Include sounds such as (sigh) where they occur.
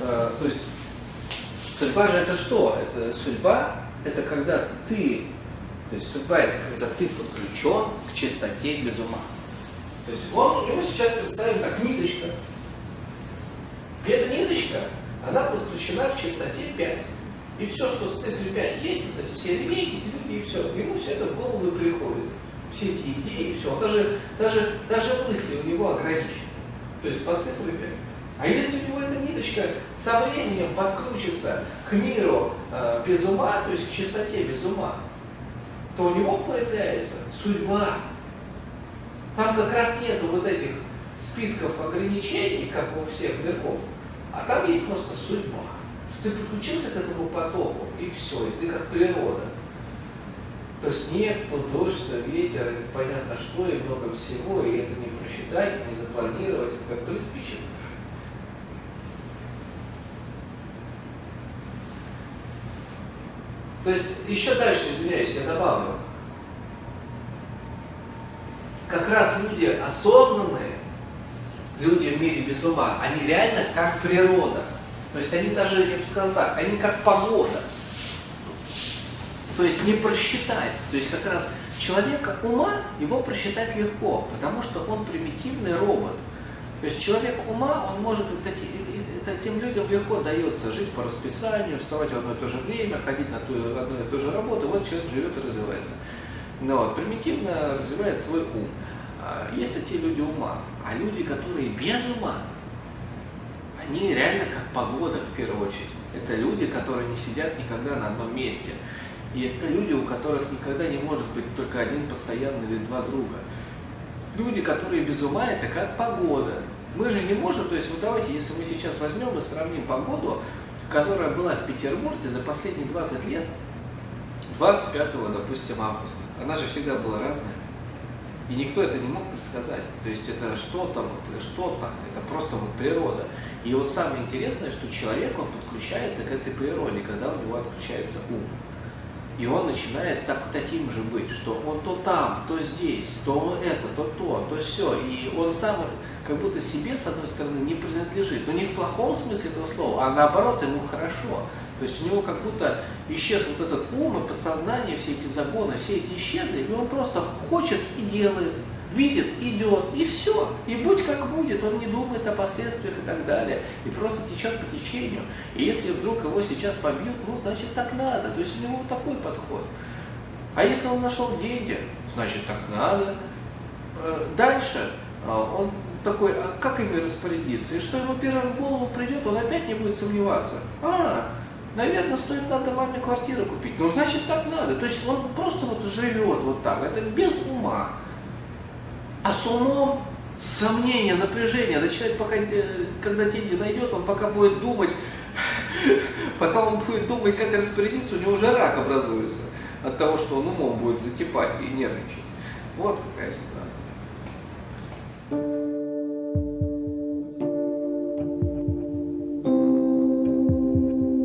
Э, то есть судьба же это что? Это судьба, это когда ты, то есть судьба это когда ты подключен к чистоте без ума. То есть он, у него сейчас представим так ниточка. И эта ниточка, она подключена к частоте 5. И все, что в цифре 5 есть, вот эти все линейки, эти люди, и все. Ему все это в голову приходит. Все эти идеи, все. Даже, даже, даже мысли у него ограничены. То есть по цифре 5. А если у него эта ниточка со временем подкручится к миру э, без ума, то есть к чистоте без ума, то у него появляется судьба. Там как раз нету вот этих списков ограничений, как у всех мирков, а там есть просто судьба. Что ты подключился к этому потоку, и все, и ты как природа. То снег, то дождь, то ветер, непонятно что, и много всего, и это не просчитать, не запланировать, как приспичит. То есть, еще дальше, извиняюсь, я добавлю. Как раз люди осознанные, люди в мире без ума, они реально как природа. То есть они даже, я бы сказал так, они как погода. То есть не просчитать. То есть как раз человека ума, его просчитать легко, потому что он примитивный робот. То есть человек ума, он может, это, это, это тем людям легко дается жить по расписанию, вставать в одно и то же время, ходить на ту, одну и ту же работу, вот человек живет и развивается. Но вот, примитивно развивает свой ум. А, есть такие люди ума, а люди, которые без ума, они реально как погода в первую очередь. Это люди, которые не сидят никогда на одном месте. И это люди, у которых никогда не может быть только один постоянный или два друга. Люди, которые без ума, это как погода. Мы же не можем, то есть вот давайте, если мы сейчас возьмем и сравним погоду, которая была в Петербурге за последние 20 лет, 25, допустим, августа, она же всегда была разная. И никто это не мог предсказать. То есть это что-то, вот, что-то, это просто вот природа. И вот самое интересное, что человек, он подключается к этой природе, когда у него отключается ум. И он начинает так, таким же быть, что он то там, то здесь, то это, то то, то все. И он сам как будто себе, с одной стороны, не принадлежит. Но не в плохом смысле этого слова, а наоборот, ему хорошо. То есть у него как будто исчез вот этот ум и подсознание, все эти загоны, все эти исчезли, и он просто хочет и делает видит, идет, и все. И будь как будет, он не думает о последствиях и так далее. И просто течет по течению. И если вдруг его сейчас побьют, ну, значит, так надо. То есть у него вот такой подход. А если он нашел деньги, значит, так надо. Э, дальше э, он такой, а как ими распорядиться? И что ему первое в голову придет, он опять не будет сомневаться. А, наверное, стоит надо маме квартиру купить. Ну, значит, так надо. То есть он просто вот живет вот так. Это без ума. А с умом сомнение, напряжение. Да человек, пока, э, когда деньги найдет, он пока будет думать, (laughs) пока он будет думать, как распорядиться, у него уже рак образуется от того, что он умом будет затипать и нервничать. Вот какая ситуация.